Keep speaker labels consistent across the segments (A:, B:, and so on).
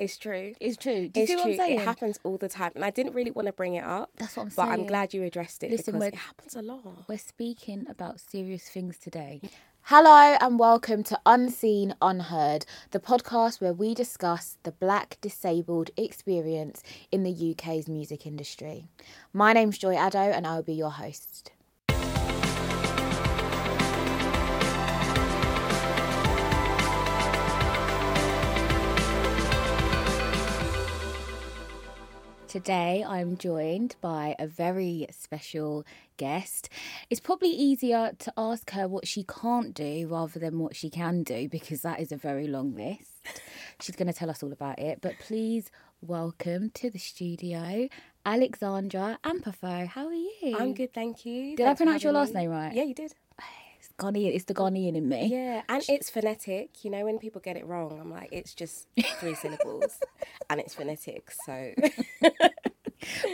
A: It's true.
B: It's true. Do you
A: It's
B: see what
A: true.
B: I'm saying?
A: It happens all the time, and I didn't really want to bring it up,
B: That's what I'm
A: but
B: saying.
A: I'm glad you addressed it
B: Listen,
A: because it happens a lot.
B: We're speaking about serious things today. Hello and welcome to Unseen Unheard, the podcast where we discuss the black disabled experience in the UK's music industry. My name's Joy Addo and I will be your host. Today, I'm joined by a very special guest. It's probably easier to ask her what she can't do rather than what she can do because that is a very long list. She's going to tell us all about it. But please welcome to the studio Alexandra Ampofo. How are you?
A: I'm good, thank you.
B: Did I
A: Thanks for
B: pronounce your last
A: me.
B: name right?
A: Yeah, you did.
B: Oh, Ghanaian. It's the Ghanaian in me.
A: Yeah, and it's phonetic. You know, when people get it wrong, I'm like, it's just three syllables, and it's phonetic. So
B: but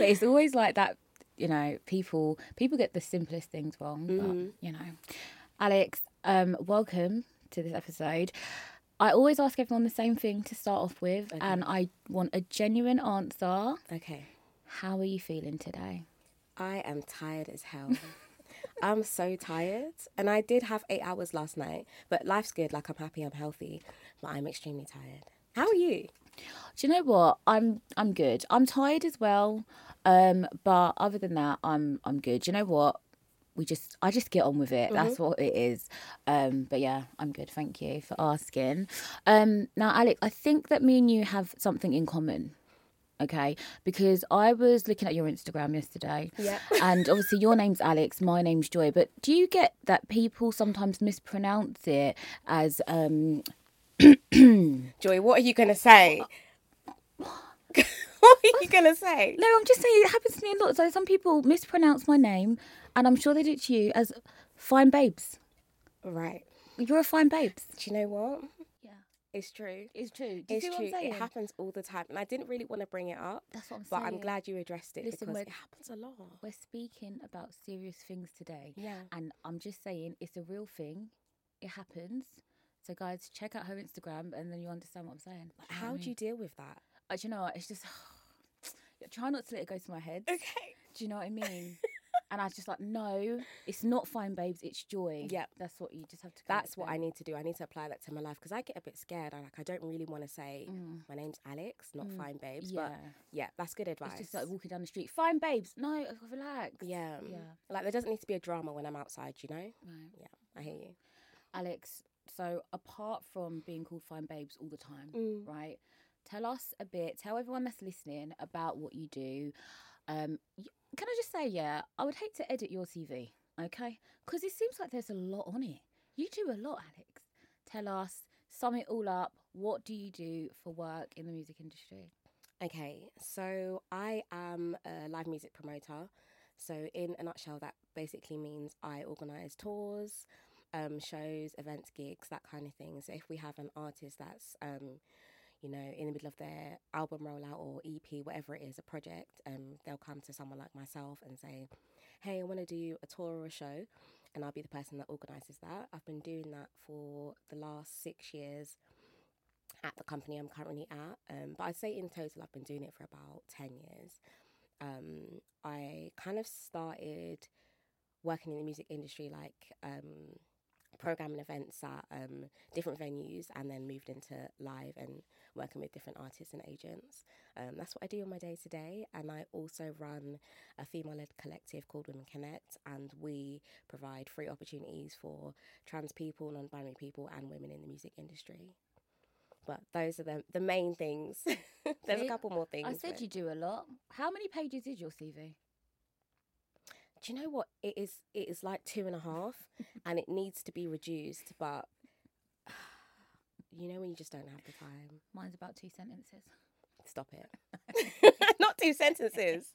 B: it's always like that you know people people get the simplest things wrong but you know alex um welcome to this episode i always ask everyone the same thing to start off with and i want a genuine answer
A: okay,
B: how are you feeling today
A: I am tired as hell. I'm so tired, and I did have eight hours last night. But life's good. Like I'm happy, I'm healthy, but I'm extremely tired. How are you?
B: do you know what? I'm i'm good. I'm tired as well um but other than that i'm i'm good. Do you know what? We just i just get on with it. That's what it is. Um but yeah i'm good. Thank you for asking. Um now alex i think that me and you have something in common okay because i was looking at your instagram yesterday
A: Yeah.
B: and obviously your name's alex my name's joy but do you get that people sometimes mispronounce it as um
A: Joy, what are you gonna say? what are you gonna say?
B: No, I'm just saying it happens to me a lot. So some people mispronounce my name, and I'm sure they do it to you as fine babes.
A: Right.
B: You're a fine babes.
A: Do you know what? It's true.
B: it's true. Do you
A: It's
B: see what
A: true.
B: I'm saying?
A: It happens all the time, and I didn't really want to bring it up,
B: That's what I'm saying. but.
A: I'm glad you addressed it
B: Listen,
A: because it happens a lot.
B: We're speaking about serious things today.
A: Yeah.
B: And I'm just saying it's a real thing. It happens. So guys, check out her Instagram, and then you understand what I'm saying. Do you
A: How do you
B: mean?
A: deal with that?
B: Uh, do you know what? It's just try not to let it go to my head.
A: Okay.
B: Do you know what I mean? and I was just like, no, it's not fine, babes. It's joy.
A: Yep.
B: that's what you just have to.
A: That's what I need to do. I need to apply that to my life because I get a bit scared. I like I don't really want to say my name's Alex, not Fine Babes. But
B: Mm. Yeah.
A: yeah, that's good advice.
B: It's just like walking down the street. Fine, babes. No, relax.
A: yeah,
B: Yeah.
A: Like there doesn't need to be a drama when I'm outside. You know?
B: Right.
A: Yeah, I hear you.
B: Alex, so apart from being called fine babes all the time,
A: Mm.
B: right? Tell us a bit, tell everyone that's listening about what you do. Um, can I just say, yeah, I would hate to edit your CV, okay? Because it seems like there's a lot on it. You do a lot, Alex. Tell us, sum it all up. What do you do for work in the music industry?
A: Okay, so I am a live music promoter. So, in a nutshell, that basically means I organise tours, um, shows, events, gigs, that kind of thing. So, if we have an artist that's, um, you know, in the middle of their album rollout or EP, whatever it is, a project, um, they'll come to someone like myself and say, Hey, I want to do a tour or a show. And I'll be the person that organises that. I've been doing that for the last six years at the company I'm currently at. Um, but I'd say in total, I've been doing it for about 10 years. Um, I kind of started working in the music industry, like um, programming events at um, different venues, and then moved into live and working with different artists and agents. Um, that's what I do on my day to day. And I also run a female led collective called Women Connect, and we provide free opportunities for trans people, non binary people, and women in the music industry. But those are the, the main things. There's a couple more things.
B: I said
A: but-
B: you do a lot. How many pages is your CV?
A: do you know what it is it is like two and a half and it needs to be reduced but you know when you just don't have the time
B: Mine's about two sentences.
A: stop it not two sentences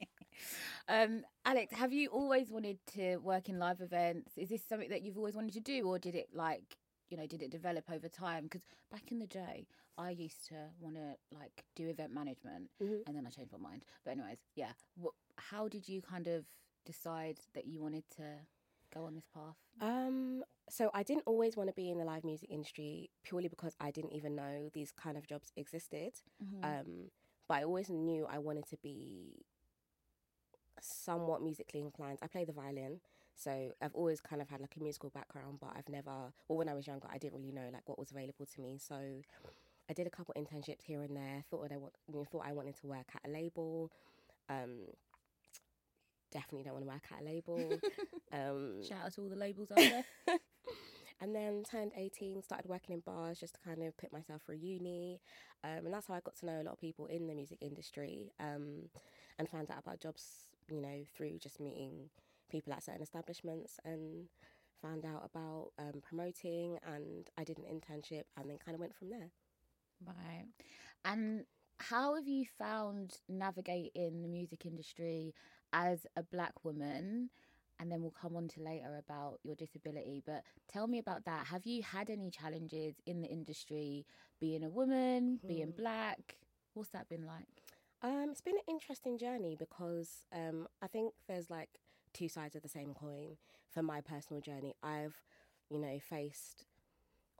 B: Um, Alex, have you always wanted to work in live events? Is this something that you've always wanted to do, or did it like, you know, did it develop over time? Because back in the day, I used to want to like do event management,
A: Mhm.
B: and then I changed my mind. But anyways, yeah. What, how did you kind of decide that you wanted to go on this path?
A: Um, so I didn't always want to be in the live music industry purely because I didn't even know these kind of jobs existed.
B: Mm-hmm.
A: Um, but I always knew I wanted to be somewhat musically inclined. I play the violin, so I've always kind of had like a musical background, but I've never, well, when I was younger, I didn't really know like what was available to me. So I did a couple internships here and there. Thought I want, you know, thought I wanted to work at a label. Um, definitely don't want to work at a label. um,
B: Shout out to all the labels out there.
A: and then turned 18 started working in bars just to kind of put myself through uni um, and that's how i got to know a lot of people in the music industry um, and found out about jobs you know through just meeting people at certain establishments and found out about um, promoting and i did an internship and then kind of went from there
B: Right. And how have you found navigating the music industry as a black woman? And then we'll come on to later about your disability. But tell me about that. Have you had any challenges in the industry being a woman, being black? What's that been like?
A: Um, it's been an interesting journey because um, I think there's like two sides of the same coin. For my personal journey, I've, you know, faced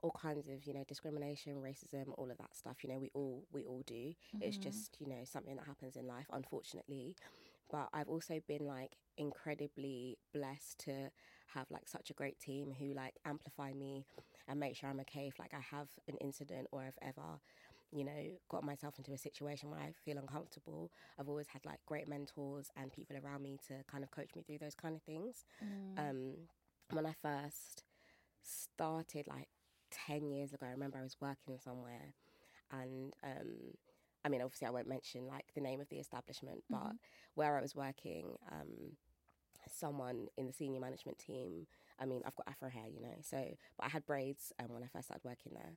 A: all kinds of you know discrimination, racism, all of that stuff. You know, we all we all do. It's just you know something that happens in life, unfortunately. But I've also been like incredibly blessed to have like such a great team who like amplify me and make sure I'm okay if like I have an incident or I've ever you know, got myself into a situation where I feel uncomfortable. I've always had like great mentors and people around me to kind of coach me through those kind of things. Um, when I first started, like 10 years ago, I remember I was working somewhere and, um, I mean, obviously, I won't mention like the name of the establishment, but where I was working, um, someone in the senior management team. I mean, I've got afro hair, you know, so but I had braids um, when I first started working there.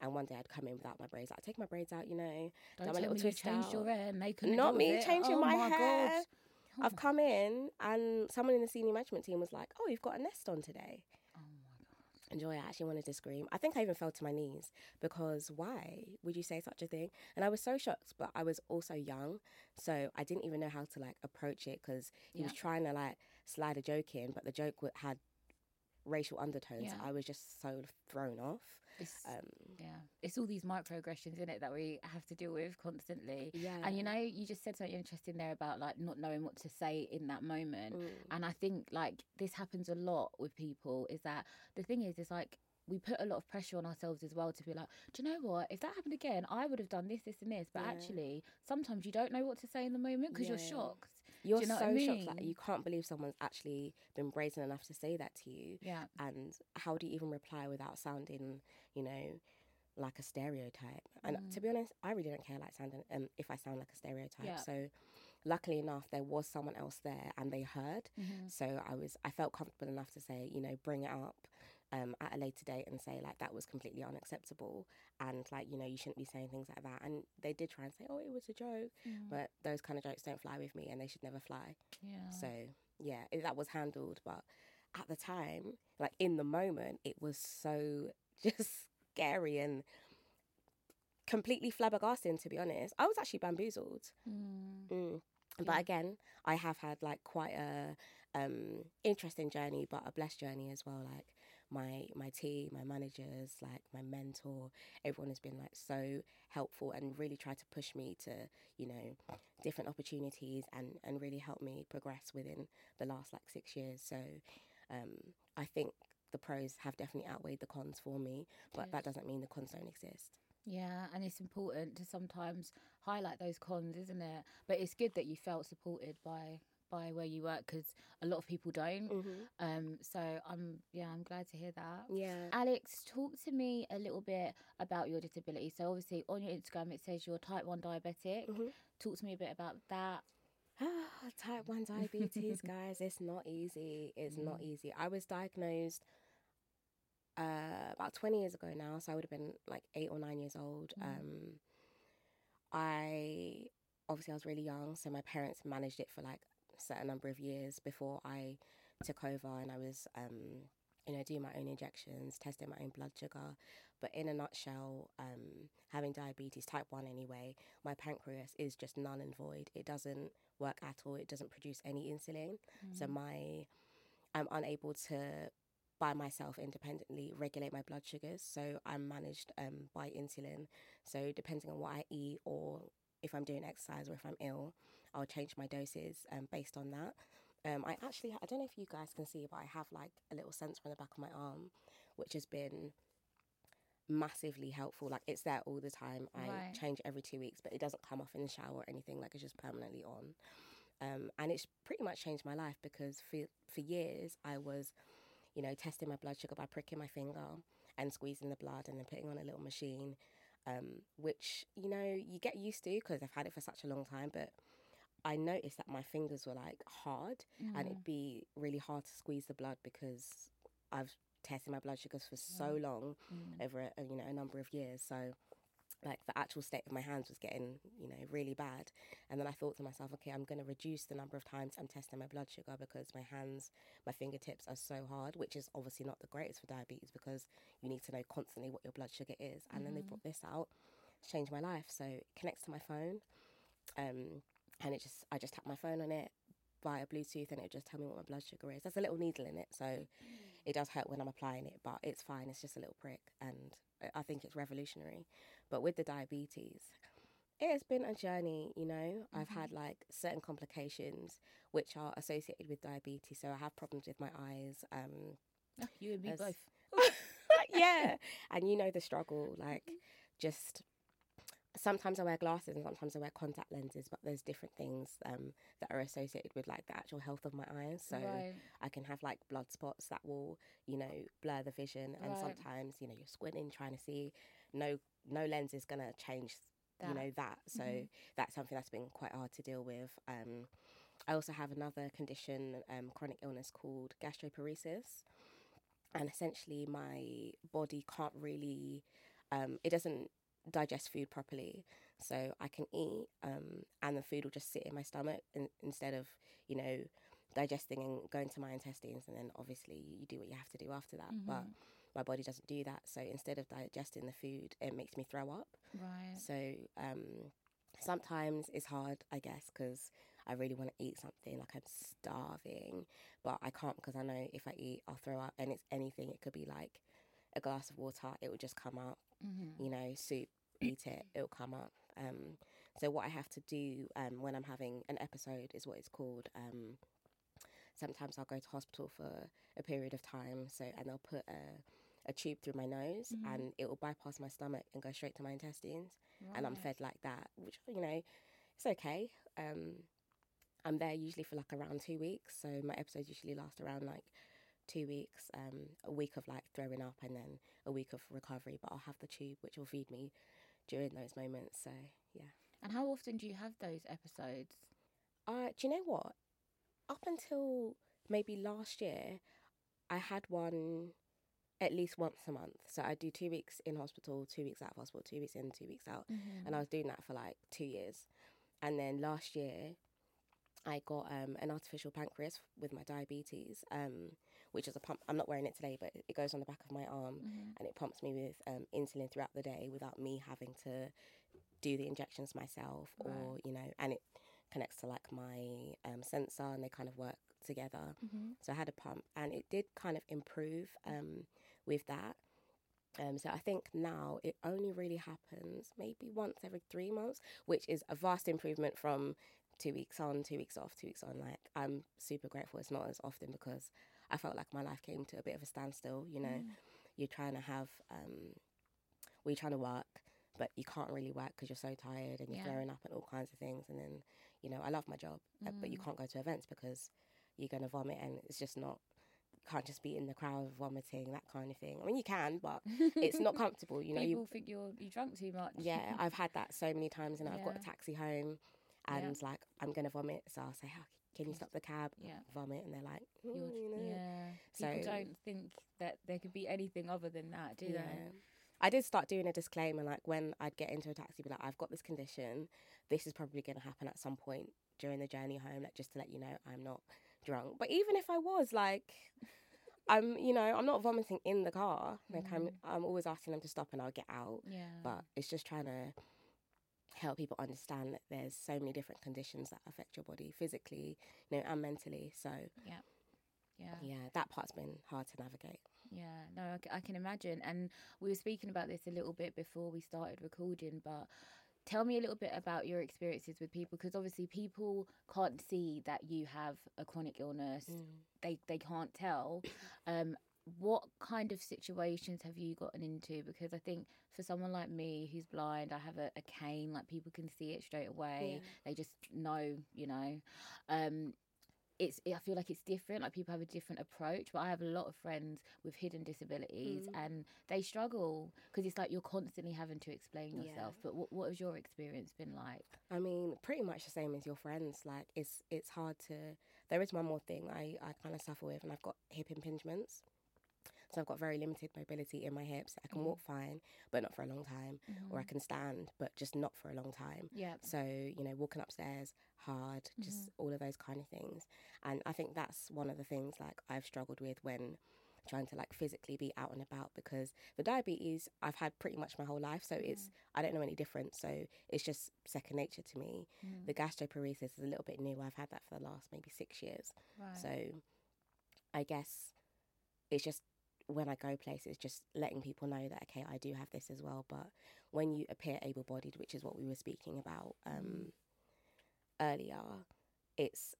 A: And one day I'd come in without my braids. Like, take my braids out, you know.
B: Don't
A: done my little
B: me you
A: twist
B: changed
A: out.
B: your hair they couldn't
A: me
B: it.
A: changing
B: Oh
A: my,
B: my
A: hair.
B: God.
A: I've come in and someone in the senior management team was like, "Oh, you've got a nest on today."
B: Oh my God.
A: And Joy, I actually wanted to scream. I think I even fell to my knees because why would you say such a thing? And I was so shocked, but I was also young, so I didn't even know how to like approach it because he was trying to like slide a joke in, but the joke w- had racial undertones.
B: Yeah.
A: I was just so thrown off.
B: It's,
A: Um,
B: yeah, it's all these microaggressions in it that we have to deal with constantly.
A: Yeah.
B: And you know, you just said something interesting there about like not knowing what to say in that moment.
A: Mm.
B: And I think like this happens a lot with people is that the thing is, is like we put a lot of pressure on ourselves as well to be like, do you know what? If that happened again, I would have done this, this, and this. But actually, sometimes you don't know what to say in the moment because you're shocked.
A: You're
B: you know
A: so
B: I
A: shocked that
B: mean?
A: you can't believe someone's actually been brazen enough to say that to you.
B: Yeah.
A: And how do you even reply without sounding, you know, like a stereotype? And to be honest, I really don't care like sounding um, if I sound like a stereotype.
B: Yeah.
A: So luckily enough there was someone else there and they heard. So I was I felt comfortable enough to say, you know, bring it up um, at a later date and say like that was completely unacceptable and like you know you shouldn't be saying things like that and they did try and say oh it was a joke but those kind of jokes don't fly with me and they should never fly
B: Yeah.
A: so yeah, it, that was handled. But at the time, like in the moment, it was so just scary and completely flabbergasting. To be honest, I was actually bamboozled. Mm. But again, I have had like quite a um, interesting journey, but a blessed journey as well. Like my my team, my managers, like my mentor, everyone has been like so helpful and really tried to push me to you know different opportunities and and really help me progress within the last like six years. So um, I think the pros have definitely outweighed the cons for me, but that doesn't mean the cons don't exist.
B: Yeah, and it's important to sometimes highlight those cons, isn't it? But it's good that you felt supported by by where you work because a lot of people don't. Um, so I'm yeah, I'm glad to hear that.
A: Yeah.
B: Alex, talk to me a little bit about your disability. So obviously on your Instagram it says you're type one diabetic. Talk to me a bit about that.
A: Type 1 diabetes, guys, it's not easy. It's not easy. I was diagnosed uh, about 20 years ago now, so I would have been like eight or nine years old. Um, I obviously I was really young, so my parents managed it for like a certain number of years before I took over and I was um, you know, doing my own injections, testing my own blood sugar. But in a nutshell, um, having diabetes, type 1 anyway, my pancreas is just null and void. It doesn't work at all. It doesn't produce any insulin. So my I'm unable to by myself independently regulate my blood sugars. So I'm managed um, by insulin. So depending on what I eat or if I'm doing exercise or if I'm ill, I'll change my doses um, based on that. Um, I actually, I don't know if you guys can see, but I have like a little sensor on the back of my arm, which has been massively helpful. Like it's there all the time. I
B: Right.
A: change every two weeks, but it doesn't come off in the shower or anything. Like it's just permanently on. Um, and it's pretty much changed my life because for for years I was, you know, testing my blood sugar by pricking my finger and squeezing the blood and then putting on a little machine, um, which you know you get used to because I've had it for such a long time. But I noticed that my fingers were like hard and it'd be really hard to squeeze the blood because I've tested my blood sugars for so long over a, you know a number of years. So like the actual state of my hands was getting you know really bad. And then i thought to myself okay i'm going to reduce the number of times i'm testing my blood sugar because my hands my fingertips are so hard which is obviously not the greatest for diabetes because you need to know constantly what your blood sugar is. And then they brought this out. It's changed my life. So it connects to my phone um, and it just i just tap my phone on it via bluetooth and it just tell me what my blood sugar is. There's a little needle in it so it does hurt when i'm applying it but it's fine it's just a little prick and I- think it's revolutionary. But with the diabetes it has been a journey you know? I've mm-hmm. had like certain complications which are associated with diabetes so i have problems with my eyes um
B: Oh, you and me
A: As-
B: both.
A: yeah and you know the struggle like mm-hmm. just sometimes i wear glasses and sometimes i wear contact lenses but there's different things um, that are associated with like the actual health of my eyes. So
B: Right.
A: i can have like blood spots that will you know blur the vision and
B: Right.
A: sometimes you know you're squinting trying to see no no lens is gonna change you know that. so that's something that's been quite hard to deal with. Um, i also have another condition um, chronic illness called gastroparesis. And essentially my body can't really um, it doesn't digest food properly so i can eat um, and the food will just sit in my stomach in, instead of you know digesting and going to my intestines and then obviously you do what you have to do after that but my body doesn't do that so instead of digesting the food it makes me throw up
B: Right.
A: so um, sometimes it's hard, I guess, because I really want to eat something. Like I'm starving, but I can't because I know if I eat, I'll throw up. And it's anything. It could be like a glass of water. It will just come out. You know, soup. Eat it. It'll come up. Um, so what I have to do um, when I'm having an episode is what it's called. Um, sometimes I'll go to hospital for a period of time. So and they'll put a a tube through my nose and it will bypass my stomach and go straight to my intestines and I'm fed like that, which you know, it's okay. Um, I'm there usually for like around two weeks, so my episodes usually last around like two weeks, um, a week of like throwing up and then a week of recovery. But I'll have the tube, which will feed me during those moments. So yeah.
B: And how often do you have those episodes?
A: Uh, do you know what? Up until maybe last year, I had one at least once a month. So I do two weeks in hospital, two weeks out of hospital, two weeks in, two weeks out, and I was doing that for like two years. And then last year, I got um, an artificial pancreas with my diabetes, um, which is a pump. I'm not wearing it today, but it goes on the back of my arm and it pumps me with um, insulin throughout the day without me having to do the injections myself or, you know, and it connects to like my um, sensor and they kind of work together. So I had a pump and it did kind of improve um, with that. Um, so I think now it only really happens maybe once every three months, which is a vast improvement from two weeks on, two weeks off, two weeks on. Like I'm super grateful it's not as often because I felt like my life came to a bit of a standstill. You know, you're trying to have, um, well, you're trying to work, but you can't really work because you're so tired and you're
B: Yeah.
A: throwing up and all kinds of things. And then, you know, I love my job, uh, but you can't go to events because you're going to vomit and it's just not can't just be in the crowd vomiting that kind of thing i mean you can but it's not comfortable you know
B: People
A: you
B: think you're you drunk too much.
A: yeah i've had that so many times and i've got a taxi home and like i'm gonna vomit so i'll say how can you stop the cab
B: Yeah.
A: vomit and they're like "Mm, you know."
B: yeah. People
A: So-
B: don't think that there could be anything other than that, do
A: yeah
B: they?
A: I did start doing a disclaimer like when I'd get into a taxi, be like, I've got this condition. This is probably going to happen at some point during the journey home, like just to let you know I'm not drunk. But even if I was, like, I'm, you know, I'm not vomiting in the car. Like I'm, I'm always asking them to stop and I'll get out.
B: Yeah.
A: But it's just trying to help people understand that there's so many different conditions that affect your body physically, you know, and mentally. So
B: Yeah. Yeah.
A: yeah, that part's been hard to navigate.
B: Yeah, no, I can imagine. And we were speaking about this a little bit before we started recording, but tell me a little bit about your experiences with people because obviously people can't see that you have a chronic illness. They they can't tell. Um, what kind of situations have you gotten into? Because I think for someone like me who's blind, I have a, a cane. Like people can see it straight away.
A: Yeah.
B: They just know, you know. Um, it's I feel like it's different. Like people have a different approach, but I have a lot of friends with hidden disabilities, and they struggle because it's like you're constantly having to explain
A: Yeah.
B: yourself. But what what has your experience been like?
A: I mean, pretty much the same as your friends. Like, it's it's hard to. There is one more thing I I kind of suffer with, and I've got hip impingements. So I've got very limited mobility in my hips. I can mm-hmm. walk fine, but not for a long time, or I mm-hmm. can stand, but just not for a long time.
B: Yeah.
A: So you know, walking upstairs hard, just mm-hmm. all of those kind of things. And I think that's one of the things like I've struggled with when trying to like physically be out and about because the diabetes I've had pretty much my whole life so it's I don't know any different so it's just second nature to me the gastroparesis is a little bit new I've had that for the last maybe 6 years
B: Right.
A: so I guess it's just when I go places, just letting people know that okay, I do have this as well. But when you appear able-bodied, which is what we were speaking about um, earlier, it's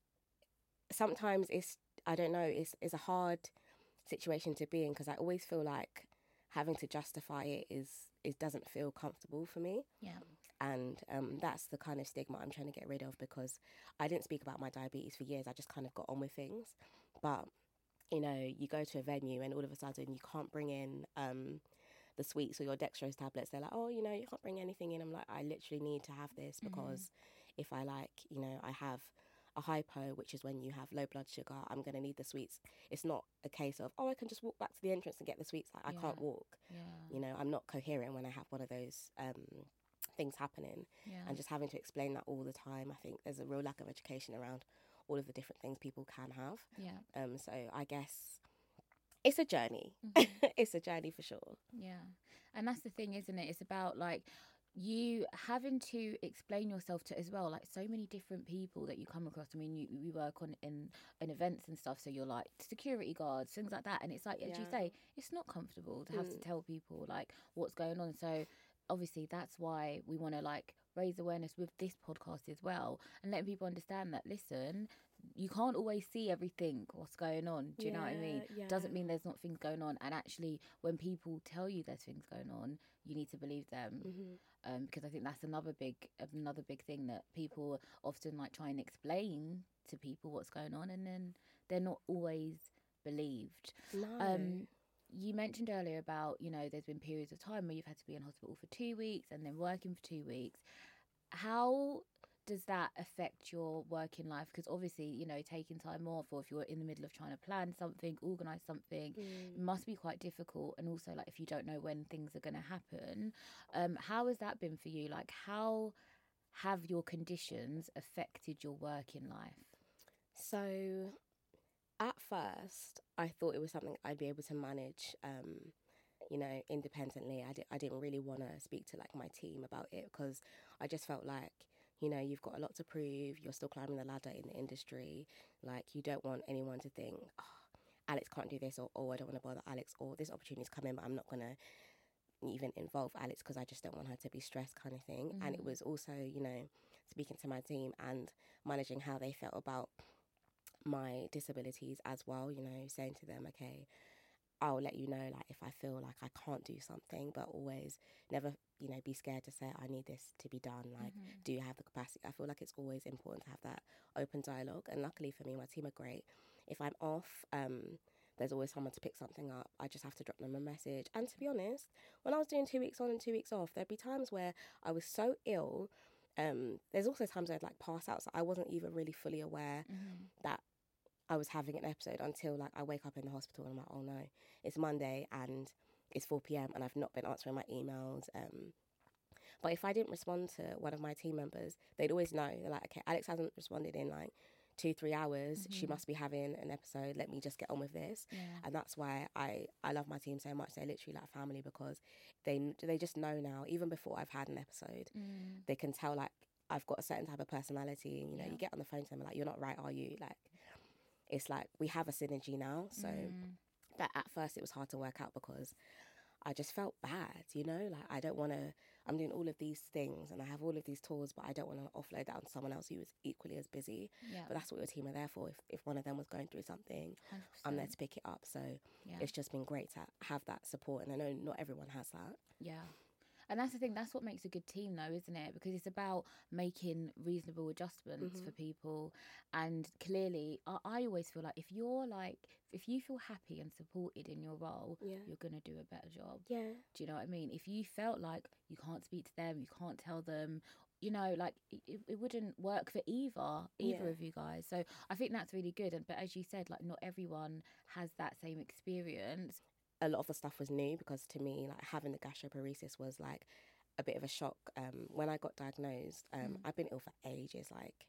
A: sometimes it's I don't know, it's it's a hard situation to be in because I always feel like having to justify it is it doesn't feel comfortable for me
B: yeah.
A: and um, that's the kind of stigma I'm trying to get rid of because I didn't speak about my diabetes for years. I just kind of got on with things, but you know, you go to a venue and all of a sudden you can't bring in um, the sweets or your dextrose tablets. They're like, oh, you know, you can't bring anything in. I'm like, I literally need to have this because if I like, you know, I have a hypo, which is when you have low blood sugar, I'm going to need the sweets. It's not a case of, oh, I can just walk back to the entrance and get the sweets. Like, I can't walk.
B: Yeah.
A: You know, I'm not coherent when I have one of those um, things happening
B: Yeah.
A: and just having to explain that all the time. I think there's a real lack of education around all of the different things people can have.
B: Yeah.
A: Um, so I guess it's a journey.
B: Mm-hmm.
A: it's a journey for sure.
B: Yeah. And that's the thing, isn't it? It's about like you having to explain yourself to as well like so many different people that you come across i mean you, we work on in in events and stuff so you're like security guards things like that and it's like as you say it's not comfortable to have to tell people like what's going on so obviously that's why we want to like raise awareness with this podcast as well and letting people understand that listen you can't always see everything what's going on do you know what i mean
A: Yeah,
B: doesn't mean there's not things going on and actually when people tell you there's things going on you need to believe them
A: Mm-hmm.
B: um, because i think that's another big another big thing that people often like try and explain to people what's going on and then they're not always believed
A: No.
B: um, you mentioned earlier about you know there's been periods of time where you've had to be in hospital for two weeks and then working for two weeks. How does that affect your working life? Because obviously you know taking time off or if you're in the middle of trying to plan something organize something it must be quite difficult. And also like if you don't know when things are going to happen um how has that been for you? Like how have your conditions affected your working life?
A: So, at first, I thought it was something I'd be able to manage, um, you know, independently. I, di- I didn't really want to speak to like my team about it because I just felt like, you know, you've got a lot to prove. You're still climbing the ladder in the industry. Like, you don't want anyone to think, oh, Alex can't do this, or oh, I don't want to bother Alex, or this opportunity's coming, but I'm not gonna even involve Alex because I just don't want her to be stressed, kind of thing. And it was also, you know, speaking to my team and managing how they felt about my disabilities as well, you know, saying to them, okay, I'll let you know like if I feel like I can't do something, but always never, you know, be scared to say I need this to be done. Like, do you have the capacity? I feel like it's always important to have that open dialogue. And luckily for me, my team are great. If I'm off, um, there's always someone to pick something up. I just have to drop them a message. And to be honest, when I was doing two weeks on and two weeks off, there'd be times where I was so ill. Um, there's also times I'd like pass out, so I wasn't even really fully aware that I was having an episode until like I wake up in the hospital and I'm like, oh no, it's Monday and it's 4 p.m. and I've not been answering my emails. Um, but if I didn't respond to one of my team members, they'd always know. They're like, okay, Alex hasn't responded in like two, three hours. She must be having an episode. Let me just get on with this. And that's why I, I love my team so much. They're literally like family because they they just know now, even before I've had an episode, they can tell like I've got a certain type of personality. And, you know, you get on the phone to them like, you're not right, are you? Like, it's like we have a synergy now. So
B: Mm.
A: that at first it was hard to work out because I just felt bad, you know, like I don't want to. I'm doing all of these things and I have all of these tours, but I don't want to offload that on someone else who is equally as busy.
B: Yeah.
A: But that's what your team are there for. If if one of them was going through something, I'm there to pick it up. So
B: Yeah.
A: it's just been great to have that support, and I know not everyone has that.
B: Yeah. And that's the thing, that's what makes a good team, though, isn't it? Because it's about making reasonable adjustments
A: Mm-hmm.
B: for people. And clearly, I, I always feel like if you're like, if you feel happy and supported in your role,
A: Yeah.
B: you're going to do a better job.
A: Yeah,
B: Do you know what I mean? If you felt like you can't speak to them, you can't tell them, you know, like it, it- wouldn't work for either, either
A: Yeah.
B: of you guys. So I think that's really good. And but as you said, like not everyone has that same experience.
A: A lot of the stuff was new because to me, like having the gastroparesis was like a bit of a shock. Um, when I got diagnosed, um, I've been ill for ages, like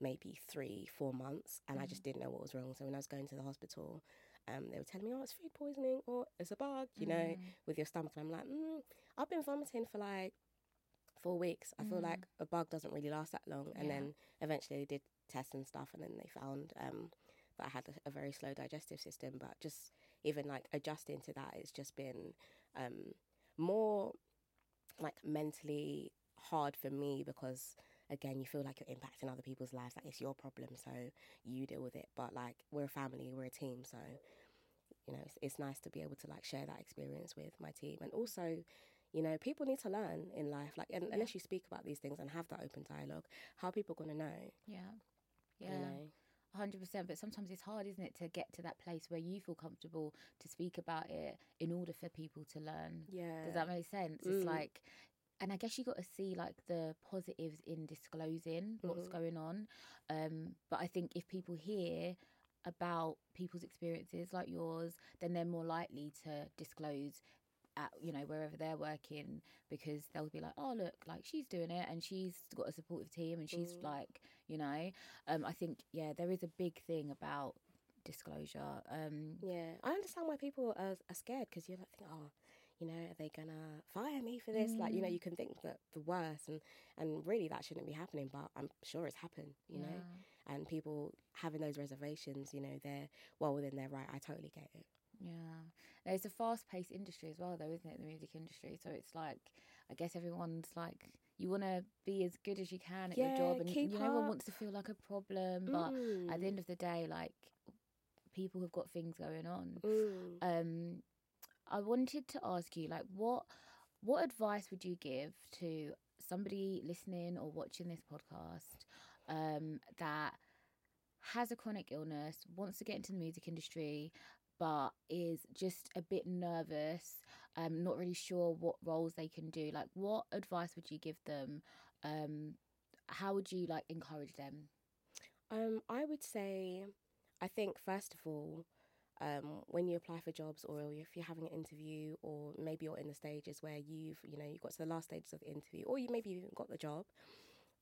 A: maybe three, four months, and I just didn't know what was wrong. So when I was going to the hospital, um, they were telling me, "Oh, it's food poisoning or it's a bug," you know, with your stomach. And I'm like, mm, "I've been vomiting for like four weeks. I feel like a bug doesn't really last that long." And
B: Yeah.
A: then eventually they did tests and stuff, and then they found um, that I had a, a very slow digestive system. But just even like adjusting to that, it's just been um, more like mentally hard for me because again you feel like you're impacting other people's lives like it's your problem so you deal with it. But like we're a family we're a team so you know it's, it's nice to be able to like share that experience with my team. And also you know people need to learn in life like and, unless you speak about these things and have that open dialogue how are people going to know?
B: Yeah.
A: you
B: Yeah.
A: know
B: hundred percent. But sometimes it's hard, isn't it, to get to that place where you feel comfortable to speak about it in order for people to learn.
A: yeah
B: Does that make sense? It's mm. like, and I guess you got to see like the positives in disclosing what's mm-hmm. going on. Um, but I think if people hear about people's experiences like yours, then they're more likely to disclose at you know wherever they're working because they'll be like oh look like she's doing it and she's got a supportive team and she's mm. like you know um i think yeah there is a big thing about disclosure um
A: Yeah, I understand why people are, are scared because you're like, think, oh, you know, are they gonna fire me for this? Like, you know, you can think that the worst, and and really that shouldn't be happening, but I'm sure it's happened, you know. And people having those reservations, you know, they're well within their right. I totally get it.
B: Yeah, it's a fast-paced industry as well, though, isn't it? The music industry. So it's like, I guess everyone's like, you want to be as good as you can at your job, and you know, no one wants to feel like a problem. But at the end of the day, like, people have got things going on.
A: Mm.
B: Um, I wanted to ask you, like, what what advice would you give to somebody listening or watching this podcast um, that has a chronic illness, wants to get into the music industry, but is just a bit nervous, um, not really sure what roles they can do. Like, what advice would you give them? Um, how would you like encourage them?
A: Um, I would say, I think first of all, um, when you apply for jobs or if you're having an interview or maybe you're in the stages where you've, you know, you got to the last stages of the interview or you maybe even got the job,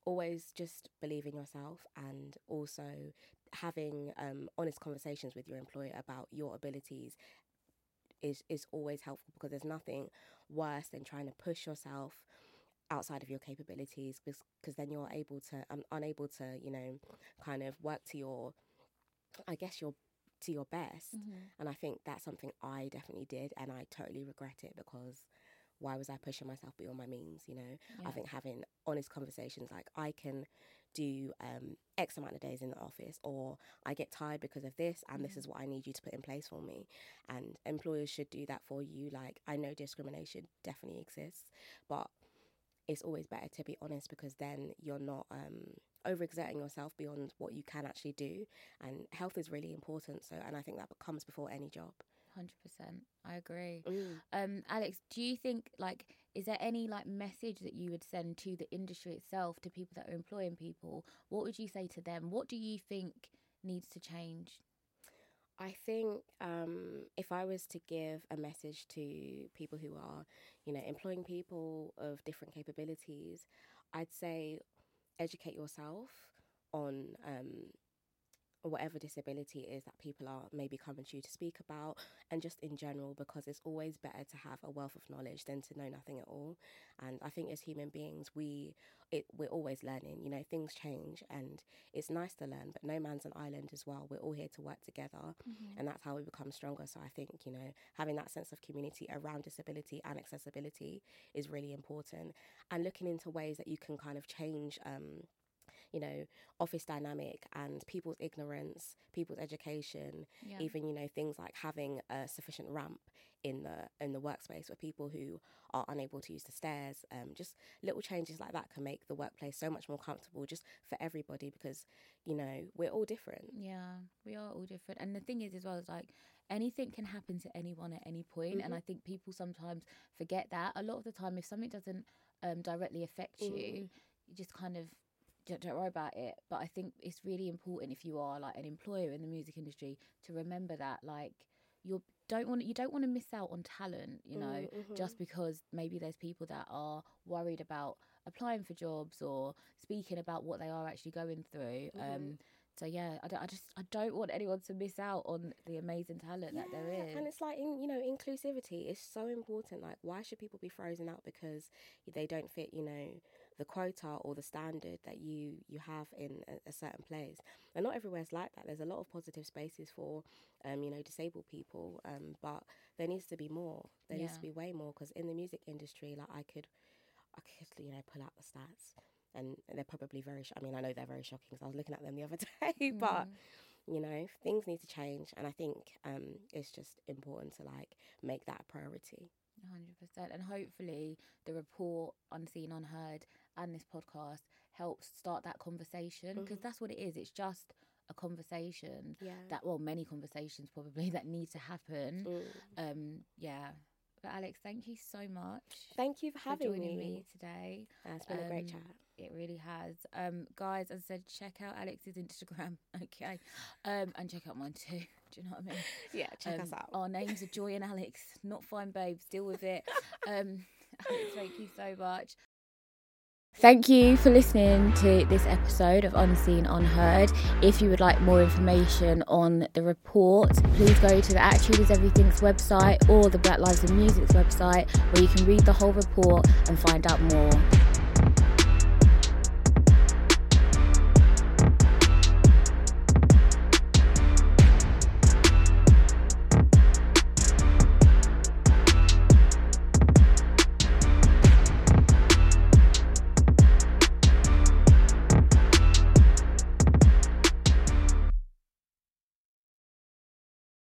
A: always just believe in yourself and also having um, honest conversations with your employer about your abilities is is always helpful because there's nothing worse than trying to push yourself outside of your capabilities because then you're able to um, unable to you know kind of work to your i guess your to your best. And i think that's something i definitely did and i totally regret it because why was i pushing myself beyond my means you know? I think having honest conversations like i can do um, x amount of days in the office or i get tired because of this and this is what i need you to put in place for me and employers should do that for you like i know discrimination definitely exists but it's always better to be honest because then you're not um, overexerting yourself beyond what you can actually do. And health is really important. So, and I think that comes before any job.
B: Hundred percent, I agree. Um, Alex, do you think like is there any like message that you would send to the industry itself, to people that are employing people? What would you say to them? What do you think needs to change?
A: I think um, if I was to give a message to people who are, you know, employing people of different capabilities, I'd say educate yourself on um, whatever disability it is that people are maybe coming to you to speak about, and just in general, because it's always better to have a wealth of knowledge than to know nothing at all. And I think as human beings, we it, we're always learning. You know, things change, and it's nice to learn. But no man's an island as well. We're all here to work together, mm-hmm. and that's how we become stronger. So I think you know having that sense of community around disability and accessibility is really important, and looking into ways that you can kind of change. Um, you know, office dynamic and people's ignorance, people's education, yeah. even, you know, things like having a sufficient ramp in the in the workspace for people who are unable to use the stairs. Um, just little changes like that can make the workplace so much more comfortable just for everybody because, you know, we're all different.
B: Yeah, we are all different. And the thing is as well is like anything can happen to anyone at any point, mm-hmm. and I think people sometimes forget that. A lot of the time if something doesn't um, directly affect mm-hmm. you, you just kind of don't, don't worry about it. But I think it's really important if you are like an employer in the music industry to remember that like you don't want you don't want to miss out on talent, you know, mm, mm-hmm. just because maybe there's people that are worried about applying for jobs or speaking about what they are actually going through. Mm-hmm. Um, so yeah, I, don't, I just I don't want anyone to miss out on the amazing talent yeah, that there is.
A: And it's like in, you know inclusivity is so important. Like why should people be frozen out because they don't fit you know the quota or the standard that you you have in a, a certain place. And not everywhere's like that. There's a lot of positive spaces for um, you know disabled people, um, but there needs to be more. There yeah. needs to be way more because in the music industry, like I could I could you know pull out the stats and they're probably very. Sh- I mean, I know they're very shocking because I was looking at them the other day, mm. but you know, things need to change, and I think um, it's just important to like make that a priority.
B: 100% and hopefully the report unseen unheard and this podcast helps start that conversation because mm-hmm. that's what it is it's just a conversation
A: yeah.
B: that well many conversations probably that need to happen mm. um yeah but Alex, thank you so much.
A: Thank you for having
B: for joining
A: me.
B: me today.
A: It's been um, a great um, chat.
B: It really has. Um, guys, as I said, check out Alex's Instagram, okay, um, and check out mine too. Do you know what I mean?
A: Yeah, check us
B: um,
A: out.
B: Our names are Joy and Alex, not fine babes. Deal with it. um, Alex, thank you so much. Thank you for listening to this episode of Unseen Unheard. If you would like more information on the report, please go to the Attitude is Everything's website or the Black Lives in Music's website where you can read the whole report and find out more.